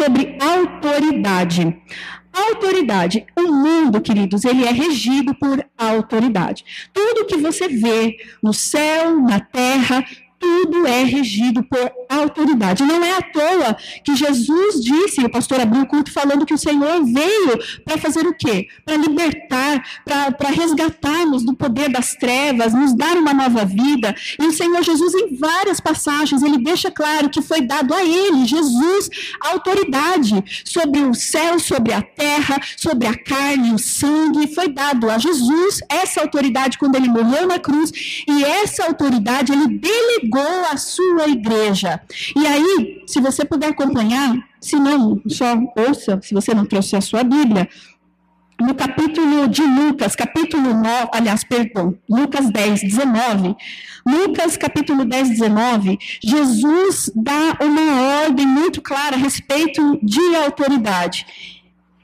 sobre autoridade. Autoridade. O mundo, queridos, ele é regido por autoridade. Tudo que você vê no céu, na terra, tudo é regido por autoridade. Não é à toa que Jesus disse, o pastor abriu o culto falando que o Senhor veio para fazer o quê? Para libertar, para resgatar-nos do poder das trevas, nos dar uma nova vida. E o Senhor Jesus, em várias passagens, ele deixa claro que foi dado a ele, Jesus, autoridade sobre o céu, sobre a terra, sobre a carne, o sangue. Foi dado a Jesus essa autoridade quando ele morreu na cruz. E essa autoridade ele delegou entregou a sua igreja. E aí, se você puder acompanhar, se não, só ouça, se você não trouxe a sua Bíblia, no capítulo de Lucas, capítulo 9, aliás, perdão, Lucas 10, 19. Lucas, capítulo 10, 19, Jesus dá uma ordem muito clara a respeito de autoridade.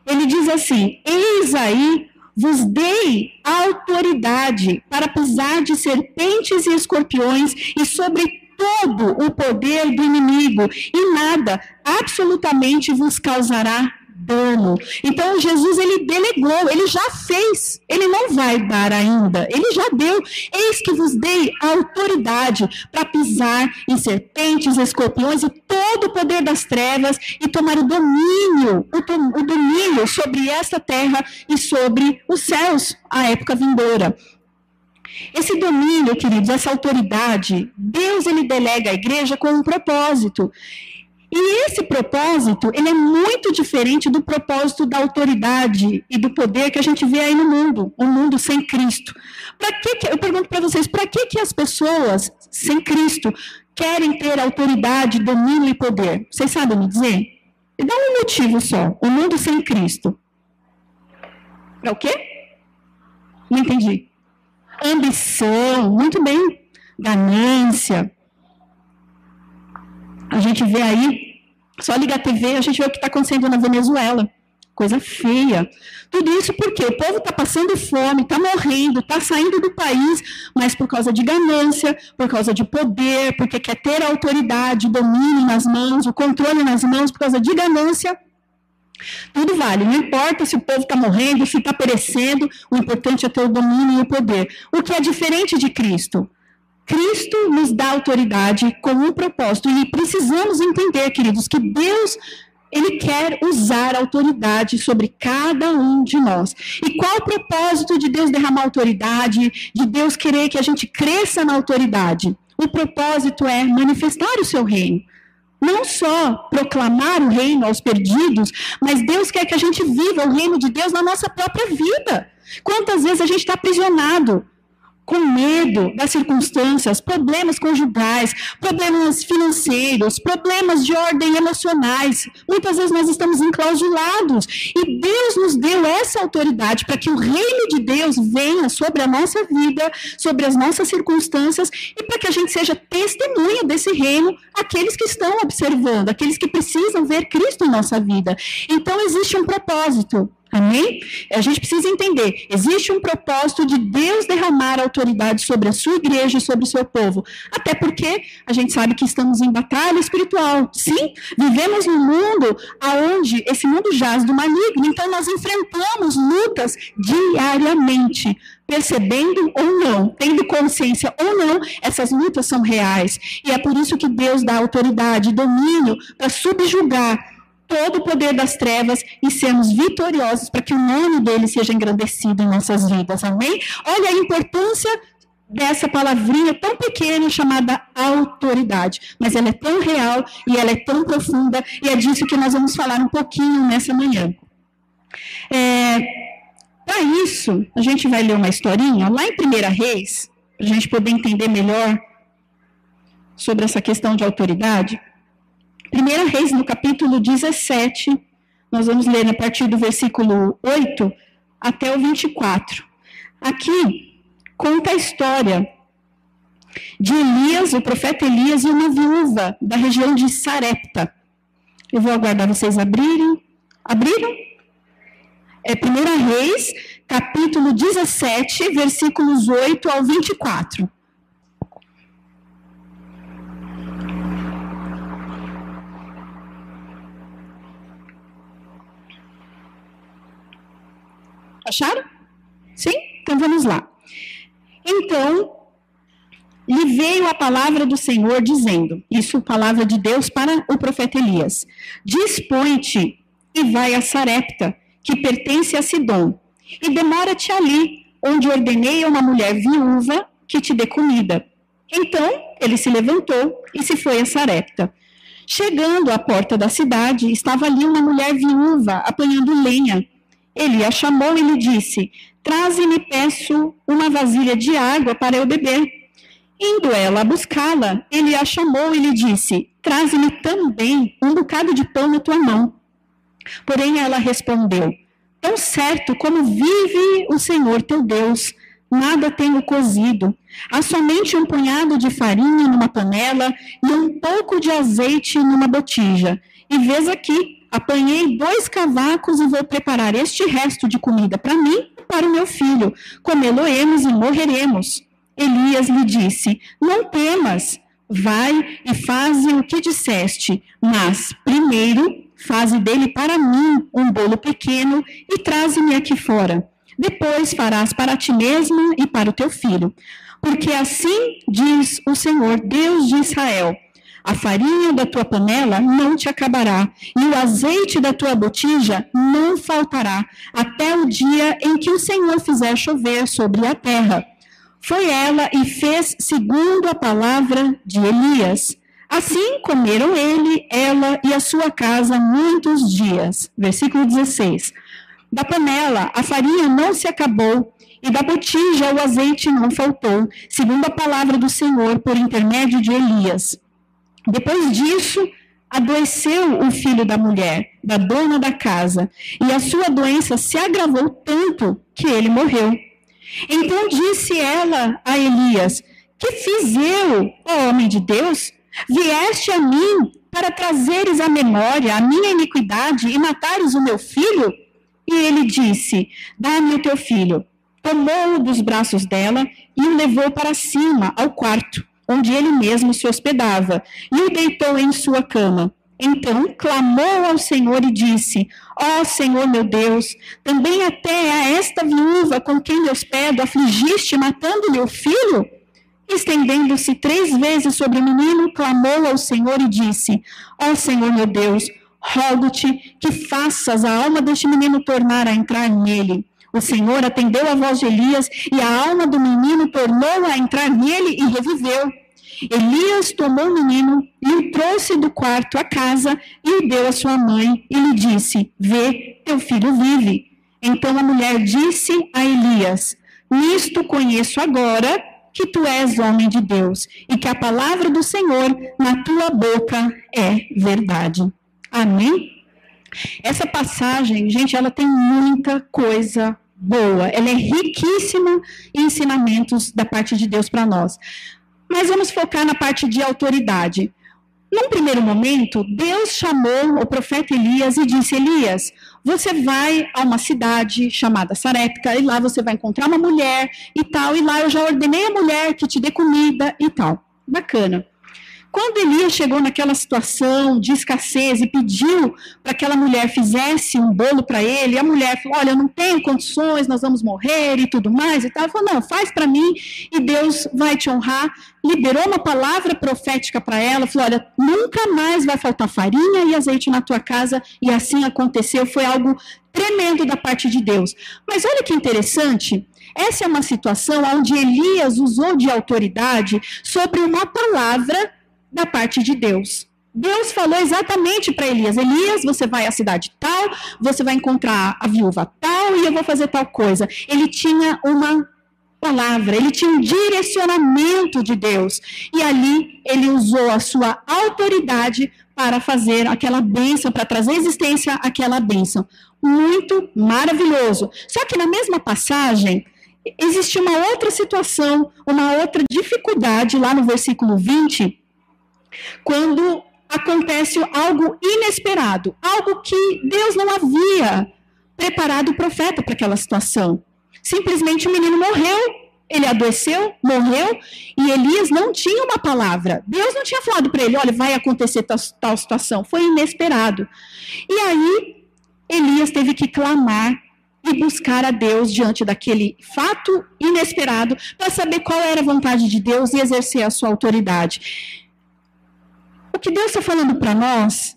Ele diz assim: Eis aí vos dei autoridade para pisar de serpentes e escorpiões e sobre todo o poder do inimigo, e nada absolutamente vos causará dano. Então Jesus ele delegou, ele já fez, ele não vai dar ainda, ele já deu. Eis que vos dei autoridade para pisar em serpentes, escorpiões e todo o poder das trevas e tomar o domínio, o, o domínio sobre esta terra e sobre os céus, a época vindoura. Esse domínio, queridos, essa autoridade, Deus ele delega à igreja com um propósito. E esse propósito, ele é muito diferente do propósito da autoridade e do poder que a gente vê aí no mundo, um mundo sem Cristo. Para que, que eu pergunto para vocês, para que que as pessoas sem Cristo querem ter autoridade, domínio e poder? Vocês sabem me dizer? E dá um motivo só, o um mundo sem Cristo. Para o quê? Não entendi. Ambição, muito bem. Ganância, a gente vê aí, só ligar a TV, a gente vê o que está acontecendo na Venezuela. Coisa feia. Tudo isso porque o povo está passando fome, está morrendo, está saindo do país, mas por causa de ganância, por causa de poder, porque quer ter a autoridade, o domínio nas mãos, o controle nas mãos, por causa de ganância, tudo vale, não importa se o povo está morrendo, se está perecendo, o importante é ter o domínio e o poder. O que é diferente de Cristo? Cristo nos dá autoridade com um propósito. E precisamos entender, queridos, que Deus ele quer usar autoridade sobre cada um de nós. E qual o propósito de Deus derramar autoridade, de Deus querer que a gente cresça na autoridade? O propósito é manifestar o seu reino. Não só proclamar o reino aos perdidos, mas Deus quer que a gente viva o reino de Deus na nossa própria vida. Quantas vezes a gente está aprisionado? Com medo das circunstâncias, problemas conjugais, problemas financeiros, problemas de ordem emocionais. Muitas vezes nós estamos enclausulados e Deus nos deu essa autoridade para que o reino de Deus venha sobre a nossa vida, sobre as nossas circunstâncias e para que a gente seja testemunha desse reino àqueles que estão observando, aqueles que precisam ver Cristo em nossa vida. Então existe um propósito. Amém? A gente precisa entender: existe um propósito de Deus derramar autoridade sobre a sua igreja e sobre o seu povo. Até porque a gente sabe que estamos em batalha espiritual. Sim, vivemos num mundo onde esse mundo jaz do maligno, então nós enfrentamos lutas diariamente. Percebendo ou não, tendo consciência ou não, essas lutas são reais. E é por isso que Deus dá autoridade, domínio para subjugar todo o poder das trevas e sermos vitoriosos para que o nome dele seja engrandecido em nossas vidas. Amém? Olha a importância dessa palavrinha tão pequena chamada autoridade, mas ela é tão real e ela é tão profunda e é disso que nós vamos falar um pouquinho nessa manhã. É, para isso, a gente vai ler uma historinha lá em 1 Reis, para a gente poder entender melhor sobre essa questão de autoridade. 1 Reis, no capítulo 17, nós vamos ler a partir do versículo 8 até o 24. Aqui conta a história de Elias, o profeta Elias, e uma viúva da região de Sarepta. Eu vou aguardar vocês abrirem. Abriram? É 1 Reis, capítulo 17, versículos 8 ao 24. Acharam? Sim? Então vamos lá. Então, lhe veio a palavra do Senhor dizendo, isso palavra de Deus para o profeta Elias, dispõe-te e vai a Sarepta, que pertence a Sidom, e demora-te ali, onde ordenei a uma mulher viúva que te dê comida. Então ele se levantou e se foi a Sarepta. Chegando à porta da cidade, estava ali uma mulher viúva apanhando lenha. Ele a chamou e lhe disse: Traze-me, peço, uma vasilha de água para eu beber. Indo ela a buscá-la, ele a chamou e lhe disse: Traze-me também um bocado de pão na tua mão. Porém ela respondeu: Tão certo como vive o Senhor teu Deus, nada tenho cozido. Há somente um punhado de farinha numa panela e um pouco de azeite numa botija. E vês aqui, apanhei dois cavacos e vou preparar este resto de comida para mim e para o meu filho. Comê-lo-emos e morreremos. Elias lhe disse: Não temas, vai e faze o que disseste, mas primeiro faze dele para mim um bolo pequeno e traze-me aqui fora. Depois farás para ti mesmo e para o teu filho. Porque assim diz o Senhor, Deus de Israel: a farinha da tua panela não te acabará, e o azeite da tua botija não faltará, até o dia em que o Senhor fizer chover sobre a terra. Foi ela e fez segundo a palavra de Elias. Assim comeram ele, ela e a sua casa muitos dias. Versículo 16. Da panela a farinha não se acabou, e da botija o azeite não faltou, segundo a palavra do Senhor por intermédio de Elias. Depois disso, adoeceu o filho da mulher, da dona da casa, e a sua doença se agravou tanto que ele morreu. Então disse ela a Elias: Que fiz eu, ó homem de Deus? Vieste a mim para trazeres à memória a minha iniquidade e matares o meu filho? E ele disse: Dá-me o teu filho. Tomou-o dos braços dela e o levou para cima, ao quarto, onde ele mesmo se hospedava, e o deitou em sua cama. Então clamou ao Senhor e disse: Ó oh, Senhor meu Deus, também até a esta viúva com quem me hospedo afligiste, matando-lhe o filho? Estendendo-se três vezes sobre o menino, clamou ao Senhor e disse: Ó oh, Senhor meu Deus, rogo-te que faças a alma deste menino tornar a entrar nele. O Senhor atendeu a voz de Elias e a alma do menino tornou a entrar nele e reviveu. Elias tomou o menino e o trouxe do quarto à casa e o deu à sua mãe e lhe disse: Vê, teu filho vive. Então a mulher disse a Elias: Nisto conheço agora que tu és homem de Deus e que a palavra do Senhor na tua boca é verdade. Amém? Essa passagem, gente, ela tem muita coisa boa. Ela é riquíssima em ensinamentos da parte de Deus para nós. Mas vamos focar na parte de autoridade. Num primeiro momento, Deus chamou o profeta Elias e disse: Elias, você vai a uma cidade chamada Sarepta, e lá você vai encontrar uma mulher e tal, e lá eu já ordenei a mulher que te dê comida e tal. Bacana. Quando Elias chegou naquela situação de escassez e pediu para que aquela mulher fizesse um bolo para ele, a mulher falou: Olha, eu não tenho condições, nós vamos morrer e tudo mais e tal. Ele falou: Não, faz para mim e Deus vai te honrar. Liberou uma palavra profética para ela, falou: Olha, nunca mais vai faltar farinha e azeite na tua casa. E assim aconteceu, foi algo tremendo da parte de Deus. Mas olha que interessante. Essa é uma situação onde Elias usou de autoridade sobre uma palavra da parte de Deus. Deus falou exatamente para Elias: Elias, você vai à cidade tal, você vai encontrar a viúva tal e eu vou fazer tal coisa. Ele tinha uma palavra, ele tinha um direcionamento de Deus. E ali ele usou a sua autoridade para fazer aquela bênção, para trazer existência àquela bênção. Muito maravilhoso. Só que na mesma passagem, existe uma outra situação, uma outra dificuldade lá no versículo 20 quando acontece algo inesperado, algo que Deus não havia preparado o profeta para aquela situação. Simplesmente o menino morreu, ele adoeceu, morreu, e Elias não tinha uma palavra. Deus não tinha falado para ele: olha, vai acontecer tal, tal situação. Foi inesperado. E aí, Elias teve que clamar e buscar a Deus diante daquele fato inesperado para saber qual era a vontade de Deus e exercer a sua autoridade. O que Deus está falando para nós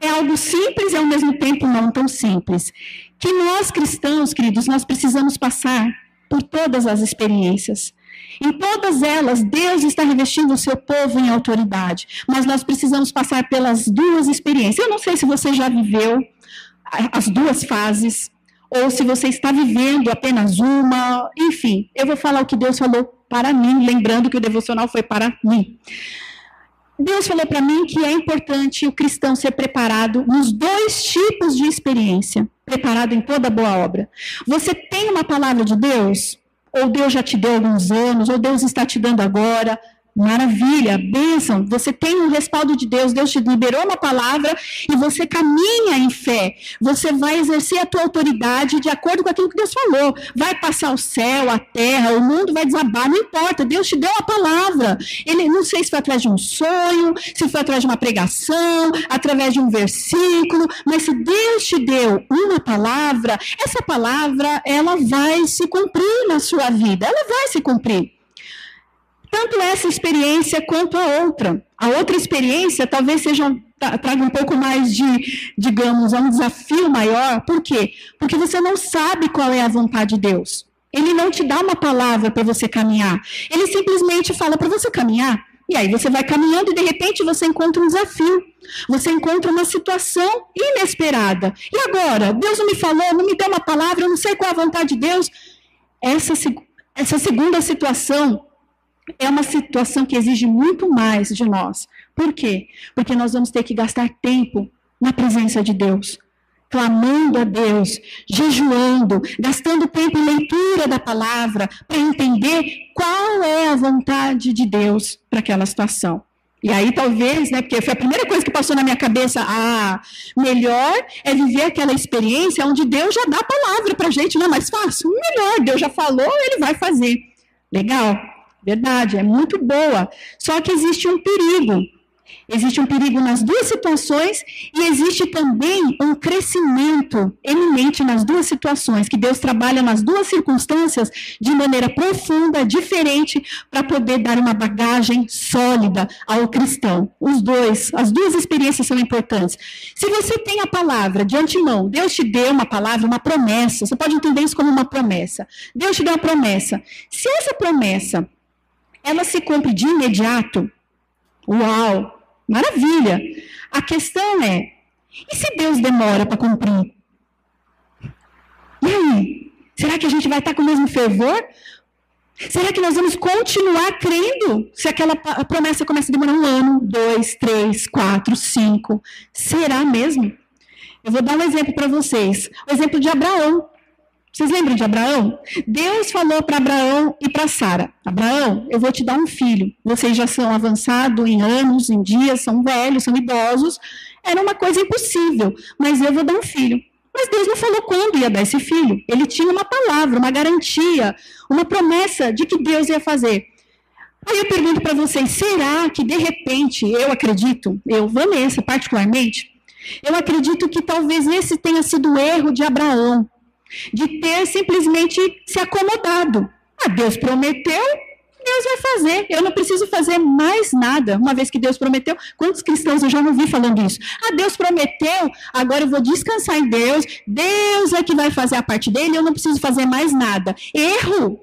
é algo simples e ao mesmo tempo não tão simples. Que nós cristãos, queridos, nós precisamos passar por todas as experiências. Em todas elas, Deus está revestindo o seu povo em autoridade. Mas nós precisamos passar pelas duas experiências. Eu não sei se você já viveu as duas fases, ou se você está vivendo apenas uma. Enfim, eu vou falar o que Deus falou para mim, lembrando que o devocional foi para mim. Deus falou para mim que é importante o cristão ser preparado nos dois tipos de experiência, preparado em toda boa obra. Você tem uma palavra de Deus? ou Deus já te deu alguns anos, ou Deus está te dando agora. Maravilha, bênção. Você tem um respaldo de Deus, Deus te liberou uma palavra e você caminha em fé. Você vai exercer a tua autoridade de acordo com aquilo que Deus falou. Vai passar o céu, a terra, o mundo vai desabar, não importa. Deus te deu a palavra. Ele não sei se foi através de um sonho, se foi através de uma pregação, através de um versículo, mas se Deus te deu uma palavra, essa palavra ela vai se cumprir na sua vida. Ela vai se cumprir tanto essa experiência quanto a outra. A outra experiência talvez seja traga um pouco mais de, digamos, um desafio maior. Por quê? Porque você não sabe qual é a vontade de Deus. Ele não te dá uma palavra para você caminhar. Ele simplesmente fala para você caminhar. E aí você vai caminhando e de repente você encontra um desafio. Você encontra uma situação inesperada. E agora? Deus não me falou, não me deu uma palavra, eu não sei qual é a vontade de Deus. Essa, essa segunda situação é uma situação que exige muito mais de nós. Por quê? Porque nós vamos ter que gastar tempo na presença de Deus, clamando a Deus, jejuando, gastando tempo em leitura da palavra para entender qual é a vontade de Deus para aquela situação. E aí talvez, né, porque foi a primeira coisa que passou na minha cabeça, ah, melhor é viver aquela experiência onde Deus já dá a palavra para a gente, não é mais fácil? Melhor, Deus já falou, ele vai fazer. Legal. Verdade, é muito boa. Só que existe um perigo. Existe um perigo nas duas situações e existe também um crescimento eminente nas duas situações, que Deus trabalha nas duas circunstâncias de maneira profunda, diferente, para poder dar uma bagagem sólida ao cristão. Os dois, as duas experiências são importantes. Se você tem a palavra de antemão, Deus te deu uma palavra, uma promessa, você pode entender isso como uma promessa. Deus te deu uma promessa. Se essa promessa ela se cumpre de imediato, uau, maravilha. A questão é, e se Deus demora para cumprir? E aí? Será que a gente vai estar com o mesmo fervor? Será que nós vamos continuar crendo se aquela promessa começa a demorar um ano, dois, três, quatro, cinco? Será mesmo? Eu vou dar um exemplo para vocês. O exemplo de Abraão. Vocês lembram de Abraão? Deus falou para Abraão e para Sara: Abraão, eu vou te dar um filho. Vocês já são avançados em anos, em dias, são velhos, são idosos. Era uma coisa impossível, mas eu vou dar um filho. Mas Deus não falou quando ia dar esse filho. Ele tinha uma palavra, uma garantia, uma promessa de que Deus ia fazer. Aí eu pergunto para vocês: será que de repente, eu acredito, eu, Vanessa, particularmente, eu acredito que talvez esse tenha sido o erro de Abraão de ter simplesmente se acomodado. Ah, Deus prometeu, Deus vai fazer. Eu não preciso fazer mais nada. Uma vez que Deus prometeu, quantos cristãos eu já não vi falando isso? Ah, Deus prometeu, agora eu vou descansar em Deus. Deus é que vai fazer a parte dele, eu não preciso fazer mais nada. Erro.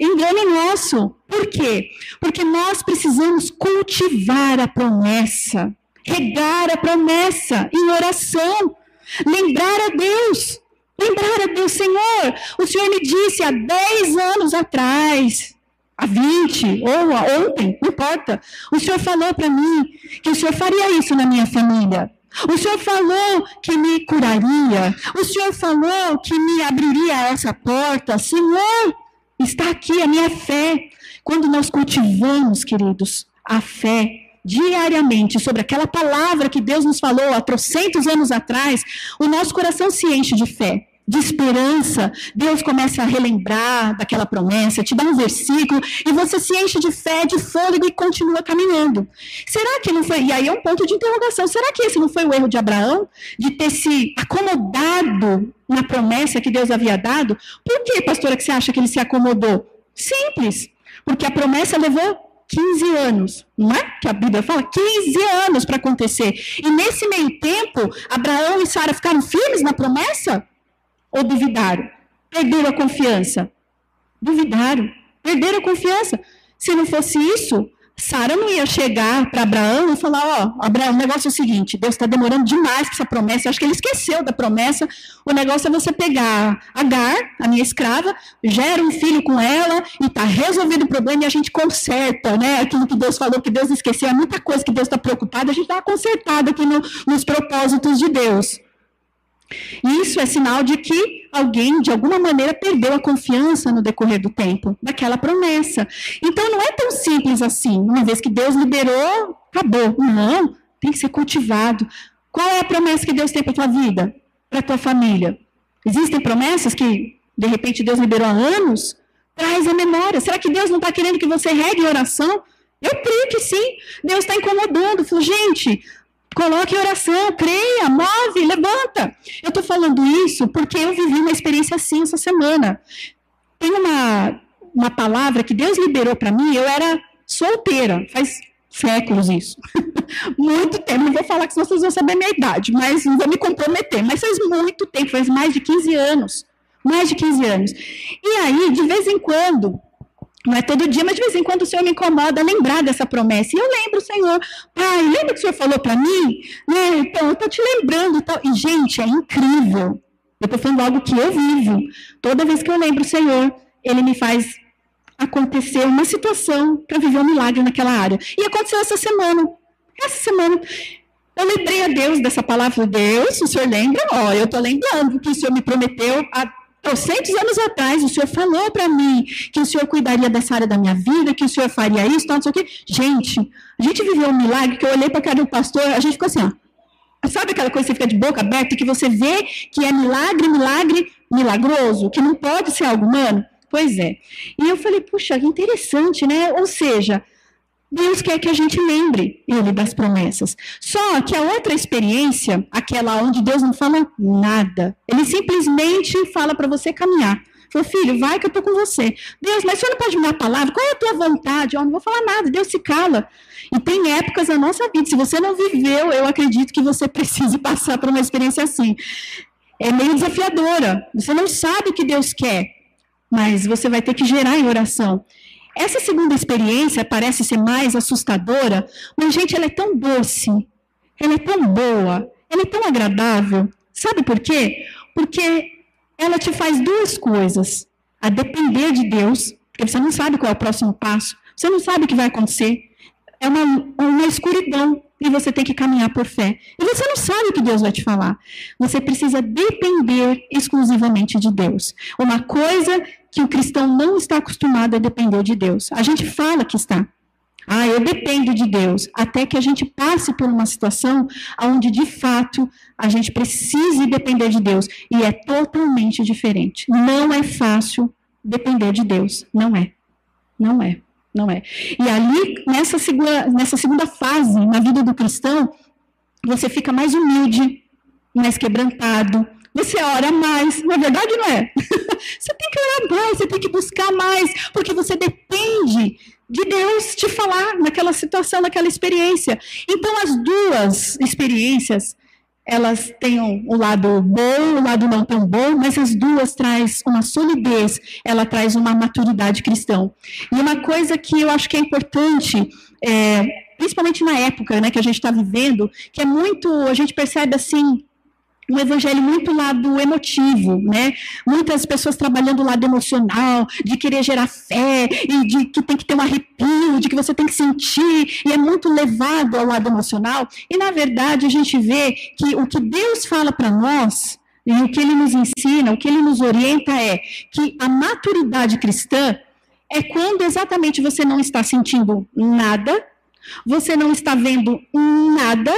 Engano nosso. Por quê? Porque nós precisamos cultivar a promessa, regar a promessa em oração, lembrar a Deus. Lembrar a Deus, Senhor, o Senhor me disse há 10 anos atrás, há 20, ou há ontem, não importa. O Senhor falou para mim que o Senhor faria isso na minha família. O Senhor falou que me curaria. O Senhor falou que me abriria essa porta. Senhor, está aqui a minha fé. Quando nós cultivamos, queridos, a fé diariamente sobre aquela palavra que Deus nos falou há trocentos anos atrás, o nosso coração se enche de fé de esperança, Deus começa a relembrar daquela promessa, te dá um versículo e você se enche de fé, de fôlego e continua caminhando. Será que não foi? E aí é um ponto de interrogação. Será que esse não foi o erro de Abraão de ter se acomodado na promessa que Deus havia dado? Por que, pastora, que você acha que ele se acomodou? Simples. Porque a promessa levou 15 anos, não é? Que a Bíblia fala 15 anos para acontecer. E nesse meio tempo, Abraão e Sara ficaram firmes na promessa? Ou duvidaram? Perderam a confiança? Duvidaram. Perderam a confiança. Se não fosse isso, Sara não ia chegar para Abraão e falar: Ó, oh, Abraão, o negócio é o seguinte, Deus está demorando demais para essa promessa. Eu acho que ele esqueceu da promessa. O negócio é você pegar Agar, a minha escrava, gera um filho com ela e está resolvido o problema e a gente conserta, né? Aquilo que Deus falou que Deus esqueceu. É muita coisa que Deus está preocupado, a gente dá consertada aqui no, nos propósitos de Deus. Isso é sinal de que alguém, de alguma maneira, perdeu a confiança no decorrer do tempo daquela promessa. Então, não é tão simples assim. Uma vez que Deus liberou, acabou. Não, tem que ser cultivado. Qual é a promessa que Deus tem para a tua vida, para a tua família? Existem promessas que, de repente, Deus liberou há anos? Traz a memória. Será que Deus não está querendo que você regue oração? Eu creio que sim. Deus está incomodando. Falou, gente, Coloque oração, creia, move, levanta. Eu estou falando isso porque eu vivi uma experiência assim essa semana. Tem uma, uma palavra que Deus liberou para mim, eu era solteira, faz séculos isso. muito tempo, não vou falar que vocês vão saber a minha idade, mas não vou me comprometer. Mas faz muito tempo, faz mais de 15 anos. Mais de 15 anos. E aí, de vez em quando, não é todo dia, mas de vez em quando o Senhor me incomoda lembrar dessa promessa. E eu lembro, Senhor, Pai, lembra que o Senhor falou para mim? Né? Então, eu estou te lembrando. Tal. E, gente, é incrível. Eu estou falando algo que eu vivo. Toda vez que eu lembro o Senhor, Ele me faz acontecer uma situação para viver um milagre naquela área. E aconteceu essa semana. Essa semana. Eu lembrei a Deus dessa palavra. Deus, o Senhor lembra? Ó, eu estou lembrando que o Senhor me prometeu há trocentos anos atrás, o senhor falou para mim que o senhor cuidaria dessa área da minha vida, que o senhor faria isso, não sei o quê. Gente, a gente viveu um milagre que eu olhei para a cara do pastor, a gente ficou assim, ó. Sabe aquela coisa que você fica de boca aberta, que você vê que é milagre, milagre, milagroso, que não pode ser algo humano? Pois é. E eu falei, puxa, que interessante, né? Ou seja, Deus quer que a gente lembre Ele das promessas. Só que a outra experiência, aquela onde Deus não fala nada, Ele simplesmente fala para você caminhar. Falou, filho, vai que eu estou com você. Deus, mas você não pode me dar a palavra? Qual é a tua vontade? Eu não vou falar nada, Deus se cala. E tem épocas na nossa vida, se você não viveu, eu acredito que você precise passar por uma experiência assim. É meio desafiadora. Você não sabe o que Deus quer, mas você vai ter que gerar em oração. Essa segunda experiência parece ser mais assustadora, mas, gente, ela é tão doce, ela é tão boa, ela é tão agradável. Sabe por quê? Porque ela te faz duas coisas: a depender de Deus, porque você não sabe qual é o próximo passo, você não sabe o que vai acontecer. É uma, uma escuridão e você tem que caminhar por fé. E você não sabe o que Deus vai te falar. Você precisa depender exclusivamente de Deus. Uma coisa que o cristão não está acostumado a depender de Deus. A gente fala que está. Ah, eu dependo de Deus, até que a gente passe por uma situação onde, de fato, a gente precise depender de Deus. E é totalmente diferente. Não é fácil depender de Deus. Não é. Não é. Não é. E ali, nessa segunda, nessa segunda fase, na vida do cristão, você fica mais humilde, mais quebrantado, você ora mais. Na verdade, não é? você tem que orar mais, você tem que buscar mais, porque você depende de Deus te falar naquela situação, naquela experiência. Então, as duas experiências, elas têm o um lado bom, o um lado não tão bom, mas as duas traz uma solidez, ela traz uma maturidade cristã. E uma coisa que eu acho que é importante, é, principalmente na época né, que a gente está vivendo, que é muito, a gente percebe assim, um evangelho muito lado emotivo, né? Muitas pessoas trabalhando o lado emocional, de querer gerar fé, e de que tem que ter um arrepio, de que você tem que sentir, e é muito levado ao lado emocional. E, na verdade, a gente vê que o que Deus fala para nós, e o que ele nos ensina, o que ele nos orienta é que a maturidade cristã é quando exatamente você não está sentindo nada, Você não está vendo nada,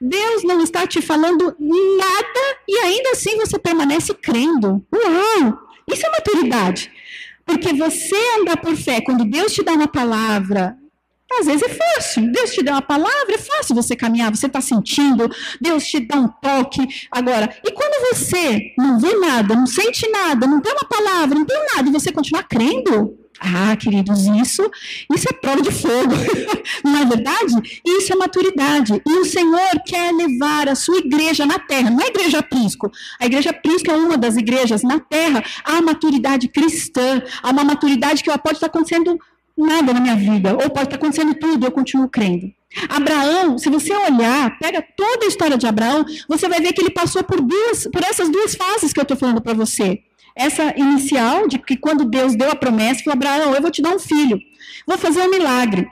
Deus não está te falando nada e ainda assim você permanece crendo. Uau! Isso é maturidade. Porque você andar por fé, quando Deus te dá uma palavra, às vezes é fácil. Deus te dá uma palavra, é fácil você caminhar, você está sentindo, Deus te dá um toque. Agora, e quando você não vê nada, não sente nada, não tem uma palavra, não tem nada, e você continua crendo? Ah, queridos, isso, isso é prova de fogo, não é verdade? Isso é maturidade. E o Senhor quer levar a sua igreja na terra, não é a igreja Prisco. A igreja Prisco é uma das igrejas na terra. Há maturidade cristã, há uma maturidade que pode estar acontecendo nada na minha vida, ou pode estar acontecendo tudo, eu continuo crendo. Abraão, se você olhar, pega toda a história de Abraão, você vai ver que ele passou por duas, por essas duas fases que eu estou falando para você. Essa inicial, de que quando Deus deu a promessa, falou: Abraão, eu vou te dar um filho, vou fazer um milagre.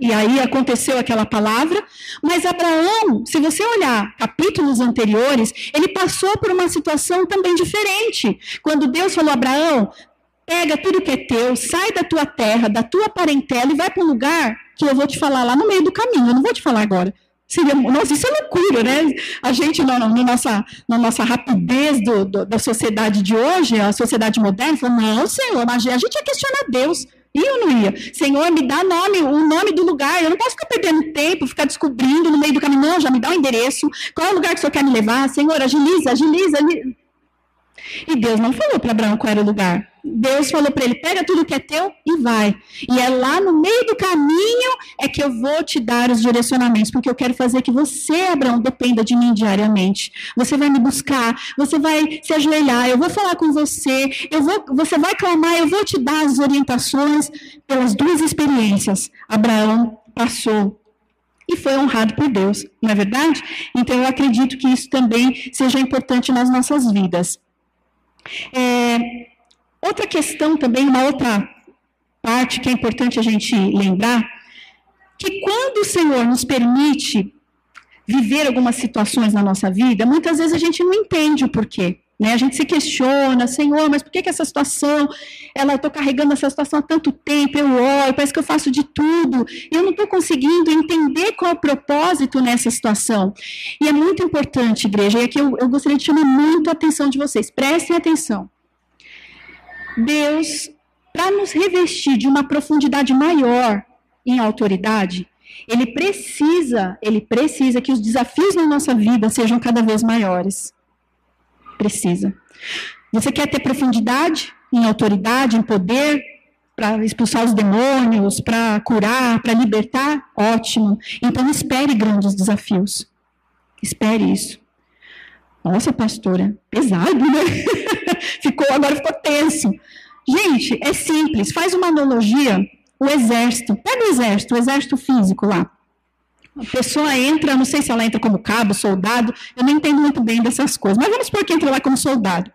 E aí aconteceu aquela palavra, mas Abraão, se você olhar capítulos anteriores, ele passou por uma situação também diferente. Quando Deus falou: Abraão, Pega tudo que é teu, sai da tua terra, da tua parentela e vai para um lugar que eu vou te falar lá no meio do caminho. Eu não vou te falar agora. Seria, nossa, isso é loucura, né? A gente, na, no nossa, na nossa rapidez do, do, da sociedade de hoje, a sociedade moderna, fala, não, Senhor, a gente ia questionar Deus. E eu não ia. Senhor, me dá nome, o nome do lugar. Eu não posso ficar perdendo tempo, ficar descobrindo no meio do caminho. Não, já me dá o endereço. Qual é o lugar que o Senhor quer me levar? Senhor, agiliza, agiliza. agiliza. E Deus não falou para Abraão qual era o lugar. Deus falou para ele: pega tudo que é teu e vai. E é lá no meio do caminho é que eu vou te dar os direcionamentos, porque eu quero fazer que você, Abraão, dependa de mim diariamente. Você vai me buscar, você vai se ajoelhar, eu vou falar com você, eu vou, você vai clamar, eu vou te dar as orientações pelas duas experiências. Abraão passou e foi honrado por Deus, não é verdade? Então eu acredito que isso também seja importante nas nossas vidas. É, outra questão também, uma outra parte que é importante a gente lembrar, que quando o Senhor nos permite viver algumas situações na nossa vida, muitas vezes a gente não entende o porquê. Né? A gente se questiona, Senhor, mas por que, que essa situação, ela estou carregando essa situação há tanto tempo, eu oro, parece que eu faço de tudo, e eu não estou conseguindo entender qual é o propósito nessa situação. E é muito importante, igreja, e aqui eu, eu gostaria de chamar muito a atenção de vocês, prestem atenção. Deus, para nos revestir de uma profundidade maior em autoridade, ele precisa, ele precisa que os desafios na nossa vida sejam cada vez maiores precisa. Você quer ter profundidade em autoridade, em poder, para expulsar os demônios, para curar, para libertar? Ótimo. Então espere grandes desafios. Espere isso. Nossa, pastora, pesado, né? ficou, agora ficou tenso. Gente, é simples. Faz uma analogia. O exército. Pega o exército, o exército físico lá. A pessoa entra, não sei se ela entra como cabo, soldado, eu não entendo muito bem dessas coisas, mas vamos supor que entra lá como soldado.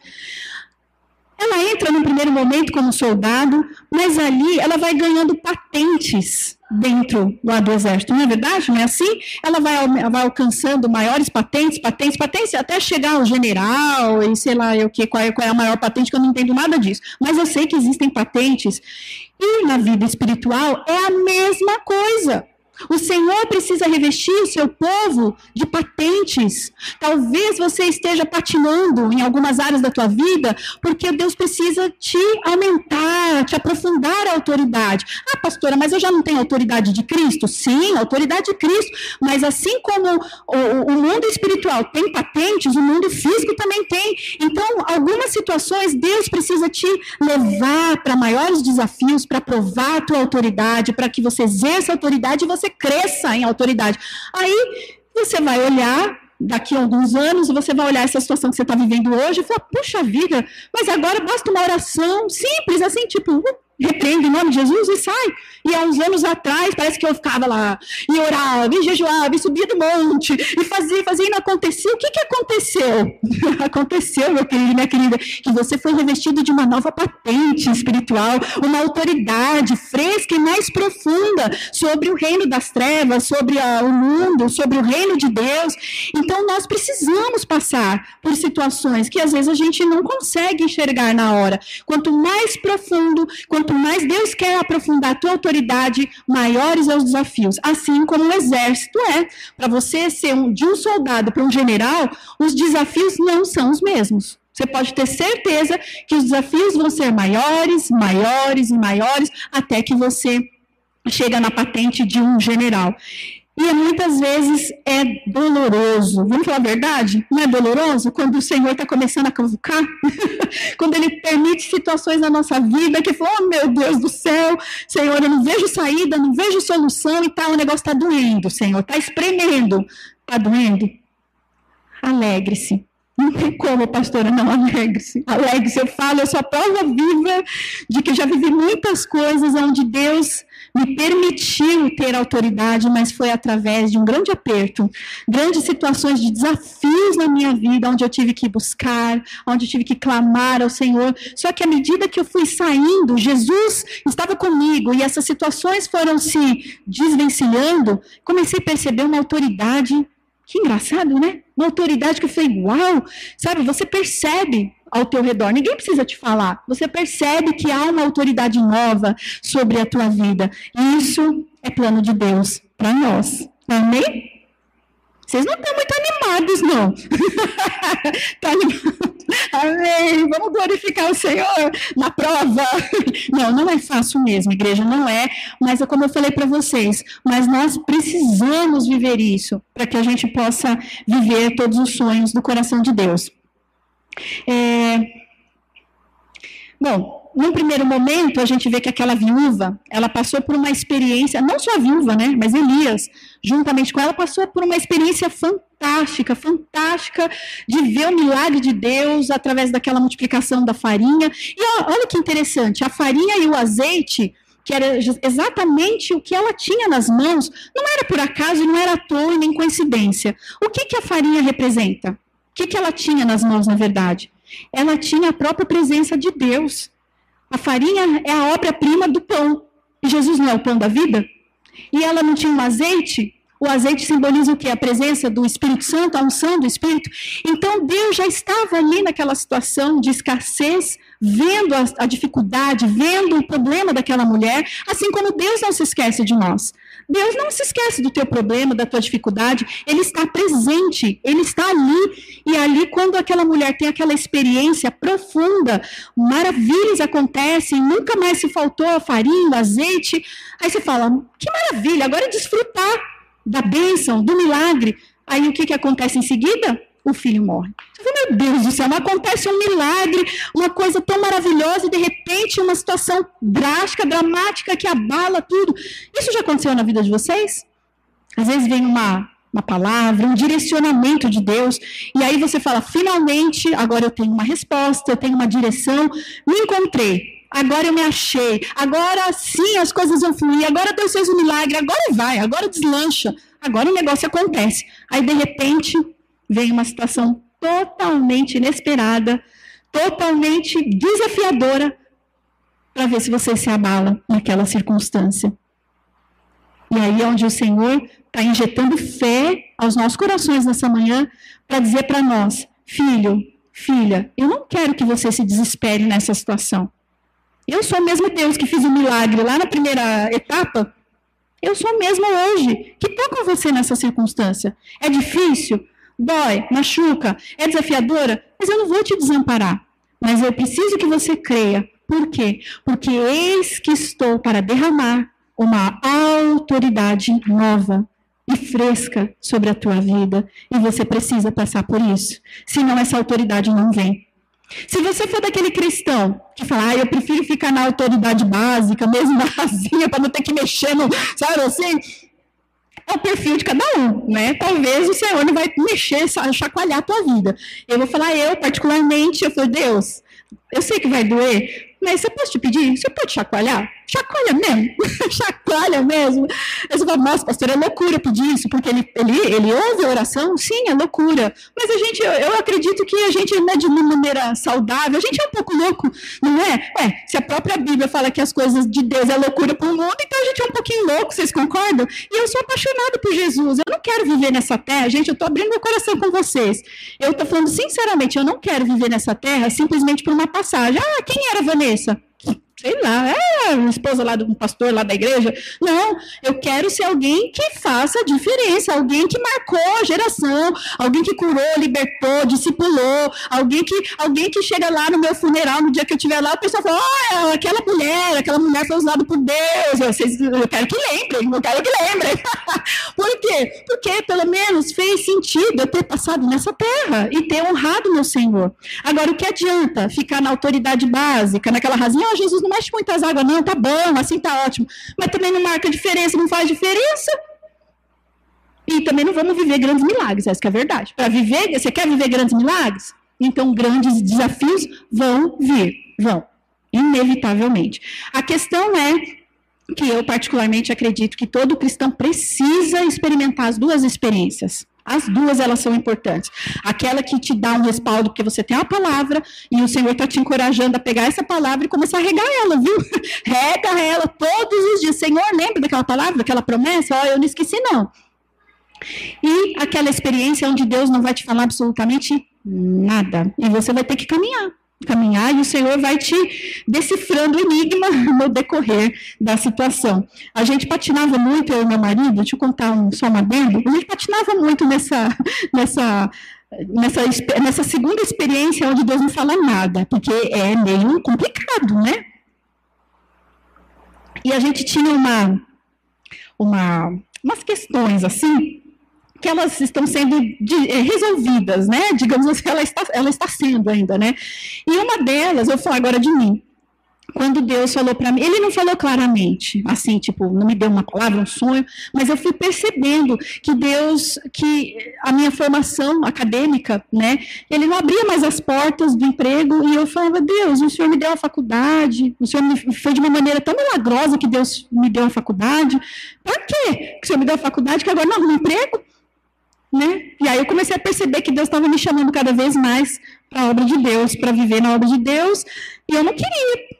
Ela entra no primeiro momento como soldado, mas ali ela vai ganhando patentes dentro lá do exército, não é verdade? Não é assim? Ela vai, vai alcançando maiores patentes, patentes, patentes, até chegar ao general e sei lá o que, qual é, qual é a maior patente, que eu não entendo nada disso. Mas eu sei que existem patentes. E na vida espiritual é a mesma coisa. O Senhor precisa revestir o seu povo de patentes. Talvez você esteja patinando em algumas áreas da tua vida, porque Deus precisa te aumentar, te aprofundar a autoridade. Ah, pastora, mas eu já não tenho autoridade de Cristo? Sim, autoridade de Cristo. Mas assim como o, o mundo espiritual tem patentes, o mundo físico também tem. Então, algumas situações, Deus precisa te levar para maiores desafios, para provar a tua autoridade, para que você exerça a autoridade e você você cresça em autoridade. Aí você vai olhar daqui a alguns anos, você vai olhar essa situação que você está vivendo hoje e falar, puxa vida, mas agora basta uma oração simples, assim, tipo, repreende em nome de Jesus e sai. E há uns anos atrás, parece que eu ficava lá, e orava, e jejuava, e subia do monte, e fazia, fazia, e não acontecia. O que, que aconteceu? aconteceu, meu querido minha querida, que você foi revestido de uma nova patente espiritual, uma autoridade fresca e mais profunda sobre o reino das trevas, sobre a, o mundo, sobre o reino de Deus. Então, nós precisamos passar por situações que às vezes a gente não consegue enxergar na hora. Quanto mais profundo, quanto mais Deus quer aprofundar a tua autoridade, maiores são os desafios. Assim como o exército é. Para você ser um, de um soldado para um general, os desafios não são os mesmos. Você pode ter certeza que os desafios vão ser maiores, maiores e maiores, até que você chega na patente de um general. E muitas vezes é doloroso. Vamos falar a verdade? Não é doloroso quando o Senhor está começando a convocar? quando Ele permite situações na nossa vida que falam, oh meu Deus do céu, Senhor, eu não vejo saída, não vejo solução e tal, o negócio está doendo, Senhor, está espremendo. Está doendo? Alegre-se. Não tem como, pastora, não alegre-se. Alegre-se, eu falo, eu sou a prova viva de que já vivi muitas coisas onde Deus me permitiu ter autoridade, mas foi através de um grande aperto, grandes situações de desafios na minha vida, onde eu tive que buscar, onde eu tive que clamar ao Senhor. Só que à medida que eu fui saindo, Jesus estava comigo e essas situações foram se desvencilhando, comecei a perceber uma autoridade que engraçado, né? Uma autoridade que foi igual, sabe? Você percebe ao teu redor, ninguém precisa te falar. Você percebe que há uma autoridade nova sobre a tua vida. E isso é plano de Deus para nós. Amém? Vocês não estão muito animados, não. tá animado? Amém. Vamos glorificar o Senhor na prova. Não, não é fácil mesmo, igreja, não é. Mas é como eu falei para vocês, mas nós precisamos viver isso para que a gente possa viver todos os sonhos do coração de Deus. É... Bom, num primeiro momento, a gente vê que aquela viúva, ela passou por uma experiência, não só a viúva, né, mas Elias, juntamente com ela, passou por uma experiência fantástica, fantástica, de ver o milagre de Deus através daquela multiplicação da farinha. E olha que interessante, a farinha e o azeite, que era exatamente o que ela tinha nas mãos, não era por acaso, não era à toa nem coincidência. O que, que a farinha representa? O que, que ela tinha nas mãos, na verdade? Ela tinha a própria presença de Deus. A farinha é a obra-prima do pão. E Jesus não é o pão da vida? E ela não tinha um azeite? O azeite simboliza o quê? A presença do Espírito Santo, a unção do Espírito. Então Deus já estava ali naquela situação de escassez, vendo a, a, dificuldade, vendo o problema daquela mulher, assim como Deus não se esquece de nós. Deus não se esquece do teu problema, da tua dificuldade, ele está presente, ele está ali. E ali, quando aquela mulher tem aquela experiência profunda, maravilhas acontecem, nunca mais se faltou farinha, o azeite. Aí você fala: que maravilha, agora é desfrutar da bênção, do milagre. Aí o que, que acontece em seguida? O filho morre. Meu Deus do céu, acontece um milagre, uma coisa tão maravilhosa e de repente uma situação drástica, dramática que abala tudo. Isso já aconteceu na vida de vocês? Às vezes vem uma, uma palavra, um direcionamento de Deus, e aí você fala, finalmente, agora eu tenho uma resposta, eu tenho uma direção, me encontrei. Agora eu me achei, agora sim as coisas vão fluir, agora Deus fez um milagre, agora vai, agora deslancha, agora o negócio acontece. Aí de repente vem uma situação totalmente inesperada, totalmente desafiadora, para ver se você se abala naquela circunstância. E aí é onde o Senhor está injetando fé aos nossos corações nessa manhã para dizer para nós, filho, filha, eu não quero que você se desespere nessa situação. Eu sou o mesmo Deus que fiz o um milagre lá na primeira etapa. Eu sou o mesmo hoje que estou com você nessa circunstância. É difícil? Dói, machuca, é desafiadora, mas eu não vou te desamparar. Mas eu preciso que você creia. Por quê? Porque eis que estou para derramar uma autoridade nova e fresca sobre a tua vida. E você precisa passar por isso. Senão essa autoridade não vem. Se você for daquele cristão que fala, ah, eu prefiro ficar na autoridade básica, mesmo na rasinha, para não ter que mexer no, sabe assim? É o perfil de cada um, né? Talvez o Senhor não vai mexer, chacoalhar a tua vida. Eu vou falar, eu, particularmente, eu falei, Deus, eu sei que vai doer, mas você pode te pedir? Você pode chacoalhar? Chacoalha mesmo, chacoalha mesmo. Aí você fala, nossa, pastor, é loucura pedir isso, porque ele, ele, ele ouve a oração? Sim, é loucura. Mas a gente, eu, eu acredito que a gente, né, de uma maneira saudável, a gente é um pouco louco, não é? É, se a própria Bíblia fala que as coisas de Deus é loucura para o mundo, então a gente é um pouquinho louco, vocês concordam? E eu sou apaixonada por Jesus, eu não quero viver nessa terra, gente, eu estou abrindo meu coração com vocês. Eu estou falando sinceramente, eu não quero viver nessa terra simplesmente por uma passagem. Ah, quem era Vanessa? Sei lá, é esposa lá do pastor lá da igreja. Não, eu quero ser alguém que faça a diferença, alguém que marcou a geração, alguém que curou, libertou, discipulou, alguém que, alguém que chega lá no meu funeral, no dia que eu estiver lá, o pessoal fala, oh, aquela mulher, aquela mulher foi usada por Deus, eu, vocês, eu quero que lembrem, eu quero que lembrem. por quê? Porque pelo menos fez sentido eu ter passado nessa terra e ter honrado meu Senhor. Agora, o que adianta ficar na autoridade básica, naquela rasinha, oh, Jesus não mexe muitas águas, não, tá bom, assim tá ótimo. Mas também não marca diferença, não faz diferença. E também não vamos viver grandes milagres, essa é a verdade. Para viver, você quer viver grandes milagres? Então grandes desafios vão vir, vão, inevitavelmente. A questão é que eu particularmente acredito que todo cristão precisa experimentar as duas experiências. As duas elas são importantes. Aquela que te dá um respaldo porque você tem uma palavra e o Senhor está te encorajando a pegar essa palavra e começar a regar ela, viu? Rega ela todos os dias. Senhor, lembra daquela palavra, daquela promessa? Ó, oh, eu não esqueci não. E aquela experiência onde Deus não vai te falar absolutamente nada e você vai ter que caminhar caminhar e o Senhor vai te decifrando o enigma no decorrer da situação. A gente patinava muito, eu e meu marido, deixa eu contar um, só uma adendo, a gente patinava muito nessa, nessa, nessa, nessa segunda experiência onde Deus não fala nada, porque é meio complicado, né? E a gente tinha uma, uma, umas questões assim, que elas estão sendo de, é, resolvidas, né? Digamos assim, ela está, ela está sendo ainda, né? E uma delas, eu vou falar agora de mim. Quando Deus falou para mim, ele não falou claramente, assim, tipo, não me deu uma palavra, um sonho, mas eu fui percebendo que Deus, que a minha formação acadêmica, né, ele não abria mais as portas do emprego e eu falava, Deus, o Senhor me deu a faculdade, o Senhor me, foi de uma maneira tão milagrosa que Deus me deu a faculdade, para quê que o Senhor me deu a faculdade que agora não arrumo emprego? Né? E aí eu comecei a perceber que Deus estava me chamando cada vez mais para a obra de Deus, para viver na obra de Deus, e eu não queria.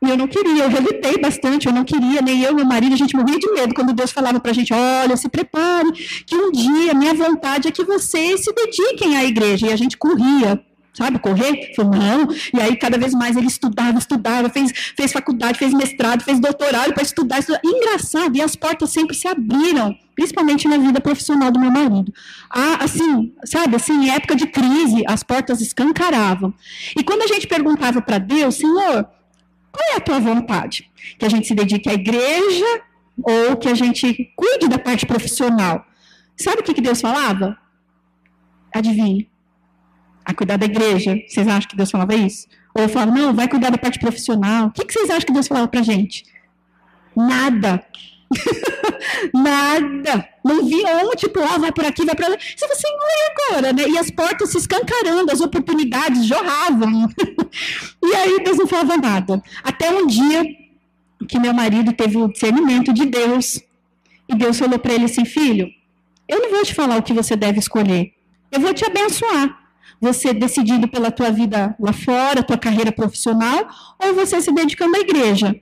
Eu não queria, eu relutei bastante, eu não queria, nem eu meu marido, a gente morria de medo quando Deus falava para a gente, olha, se prepare, que um dia, minha vontade é que vocês se dediquem à igreja, e a gente corria, sabe, correr? Falei, não. E aí, cada vez mais, ele estudava, estudava, fez, fez faculdade, fez mestrado, fez doutorado para estudar, estudar. Engraçado, e as portas sempre se abriram, principalmente na vida profissional do meu marido. Assim, sabe, assim, em época de crise, as portas escancaravam. E quando a gente perguntava para Deus, Senhor, qual é a tua vontade? Que a gente se dedique à igreja ou que a gente cuide da parte profissional? Sabe o que, que Deus falava? Adivinha? a cuidar da igreja. Vocês acham que Deus falava isso? Ou falava, não, vai cuidar da parte profissional. O que, que vocês acham que Deus falava pra gente? Nada. Nada. Não vi onde, tipo, ó, vai por aqui, vai para lá. Você fala, Senhor, e agora? Né? E as portas se escancarando, as oportunidades jorravam. e aí Deus não falava nada. Até um dia que meu marido teve o discernimento de Deus. E Deus falou para ele assim, filho, eu não vou te falar o que você deve escolher. Eu vou te abençoar você decidindo pela tua vida lá fora, tua carreira profissional, ou você se dedicando à igreja.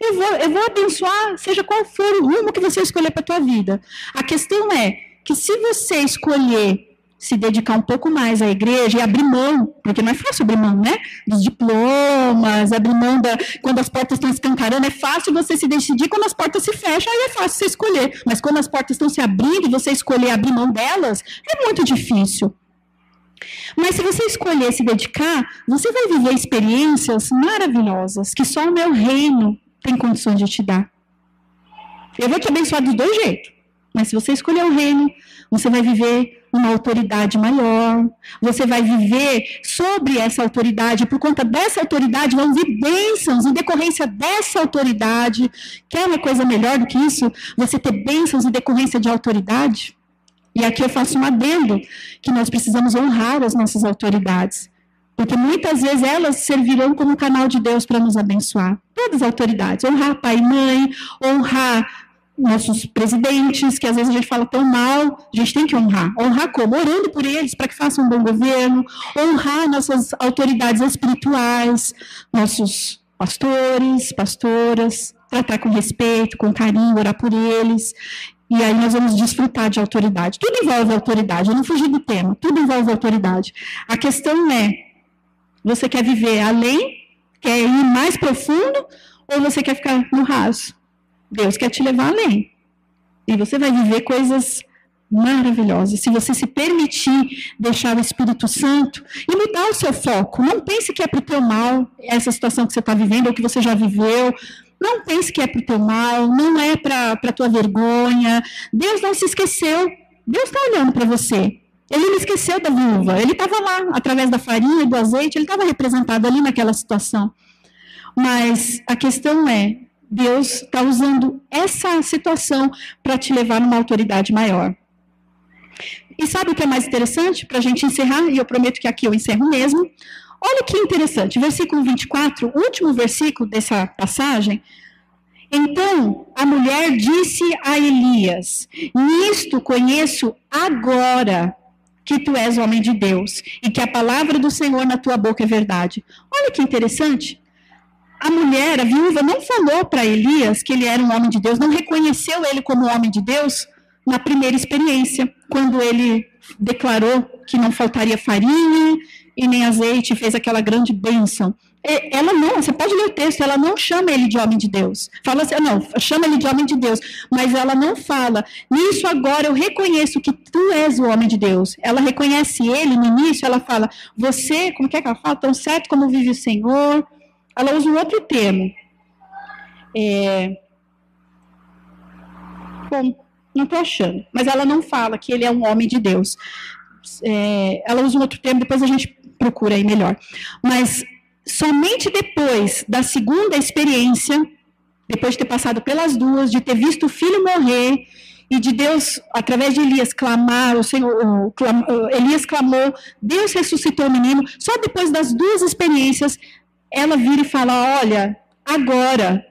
Eu vou, eu vou abençoar, seja qual for o rumo que você escolher para a tua vida. A questão é que se você escolher se dedicar um pouco mais à igreja e abrir mão, porque não é fácil abrir mão, né? Dos diplomas, abrir mão da. Quando as portas estão escancarando, é fácil você se decidir, quando as portas se fecham, aí é fácil você escolher. Mas quando as portas estão se abrindo e você escolher abrir mão delas, é muito difícil. Mas se você escolher se dedicar, você vai viver experiências maravilhosas que só o meu reino tem condições de te dar. Eu vou te abençoar dos dois jeitos. Mas se você escolher o reino, você vai viver uma autoridade maior. Você vai viver sobre essa autoridade. Por conta dessa autoridade, vão vir bênçãos em decorrência dessa autoridade. Quer uma coisa melhor do que isso? Você ter bênçãos em decorrência de autoridade? E aqui eu faço um adendo, que nós precisamos honrar as nossas autoridades. Porque muitas vezes elas servirão como canal de Deus para nos abençoar. Todas as autoridades. Honrar pai e mãe, honrar nossos presidentes, que às vezes a gente fala tão mal, a gente tem que honrar. Honrar como? Orando por eles para que façam um bom governo, honrar nossas autoridades espirituais, nossos pastores, pastoras, tratar com respeito, com carinho, orar por eles. E aí nós vamos desfrutar de autoridade. Tudo envolve autoridade, eu não fugi do tema, tudo envolve autoridade. A questão é, você quer viver além, quer ir mais profundo, ou você quer ficar no raso? Deus quer te levar além. E você vai viver coisas maravilhosas. Se você se permitir deixar o Espírito Santo e mudar o seu foco. Não pense que é para o teu mal essa situação que você está vivendo ou que você já viveu. Não pense que é para o teu mal, não é para a tua vergonha. Deus não se esqueceu. Deus está olhando para você. Ele não esqueceu da viúva. Ele estava lá, através da farinha do azeite, ele estava representado ali naquela situação. Mas a questão é, Deus está usando essa situação para te levar numa autoridade maior. E sabe o que é mais interessante para a gente encerrar? E eu prometo que aqui eu encerro mesmo. Olha que interessante, versículo 24, último versículo dessa passagem. Então a mulher disse a Elias: Nisto conheço agora que tu és homem de Deus e que a palavra do Senhor na tua boca é verdade. Olha que interessante a mulher, a viúva, não falou para Elias que ele era um homem de Deus, não reconheceu ele como homem de Deus na primeira experiência, quando ele declarou que não faltaria farinha e nem azeite, fez aquela grande bênção. Ela não, você pode ler o texto, ela não chama ele de homem de Deus. Fala assim, não, chama ele de homem de Deus, mas ela não fala, nisso agora eu reconheço que tu és o homem de Deus. Ela reconhece ele no início, ela fala, você, como que é que ela fala? Tão certo como vive o Senhor, ela usa um outro termo. É... Bom, não estou achando, mas ela não fala que ele é um homem de Deus. É... ela usa um outro termo, depois a gente procura aí melhor. Mas somente depois da segunda experiência, depois de ter passado pelas duas, de ter visto o filho morrer, e de Deus, através de Elias, clamar, o Senhor, clam, Elias clamou, Deus ressuscitou o menino, só depois das duas experiências, ela vira e fala: Olha, agora,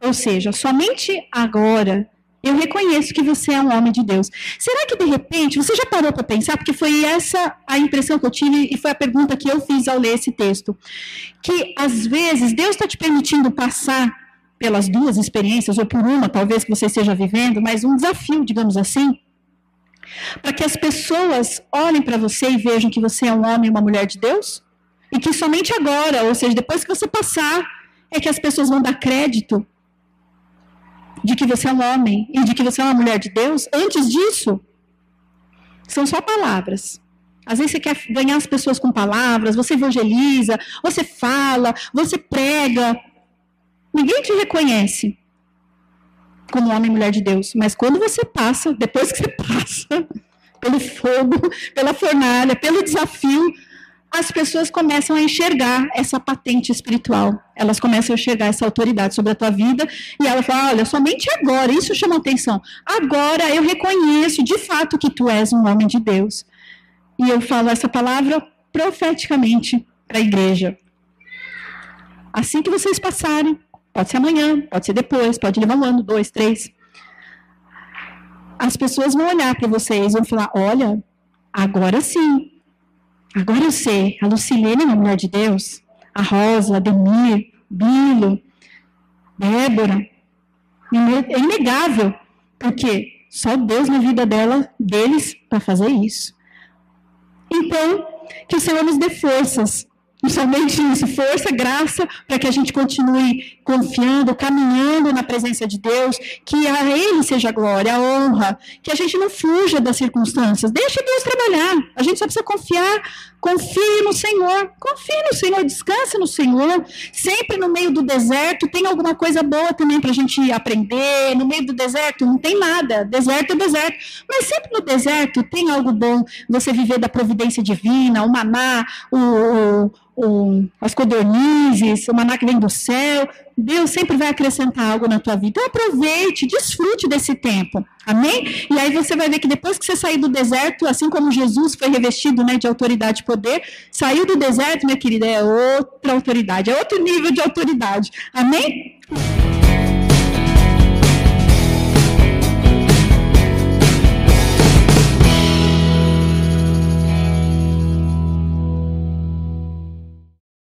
ou seja, somente agora, eu reconheço que você é um homem de Deus. Será que de repente, você já parou para pensar? Porque foi essa a impressão que eu tive e foi a pergunta que eu fiz ao ler esse texto. Que às vezes Deus está te permitindo passar pelas duas experiências, ou por uma, talvez, que você esteja vivendo, mas um desafio, digamos assim, para que as pessoas olhem para você e vejam que você é um homem e uma mulher de Deus? E que somente agora, ou seja, depois que você passar, é que as pessoas vão dar crédito de que você é um homem e de que você é uma mulher de Deus. Antes disso, são só palavras. Às vezes você quer ganhar as pessoas com palavras, você evangeliza, você fala, você prega. Ninguém te reconhece como homem e mulher de Deus. Mas quando você passa, depois que você passa pelo fogo, pela fornalha, pelo desafio, as pessoas começam a enxergar essa patente espiritual. Elas começam a enxergar essa autoridade sobre a tua vida e ela fala: olha, somente agora, isso chama atenção. Agora eu reconheço de fato que tu és um homem de Deus. E eu falo essa palavra profeticamente para a igreja. Assim que vocês passarem, pode ser amanhã, pode ser depois, pode levar um ano, dois, três. As pessoas vão olhar para vocês e vão falar: olha, agora sim, Agora eu sei, a Lucilene é uma mulher de Deus, a Rosa, a Demir, Bilo, Débora. É inegável, porque só Deus na vida dela, deles para fazer isso. Então, que o Senhor nos dê forças e somente isso, força, graça, para que a gente continue confiando, caminhando na presença de Deus, que a Ele seja a glória, a honra, que a gente não fuja das circunstâncias. Deixe Deus trabalhar. A gente só precisa confiar. Confie no Senhor. Confie no Senhor, descanse no Senhor. Sempre no meio do deserto tem alguma coisa boa também para a gente aprender. No meio do deserto não tem nada. Deserto é deserto. Mas sempre no deserto tem algo bom. Você viver da providência divina, o maná, o, o o, as codornizes, o maná que vem do céu. Deus sempre vai acrescentar algo na tua vida. Então aproveite, desfrute desse tempo. Amém? E aí você vai ver que depois que você sair do deserto, assim como Jesus foi revestido né, de autoridade poder. Saiu do deserto, minha querida, é outra autoridade, é outro nível de autoridade. Amém?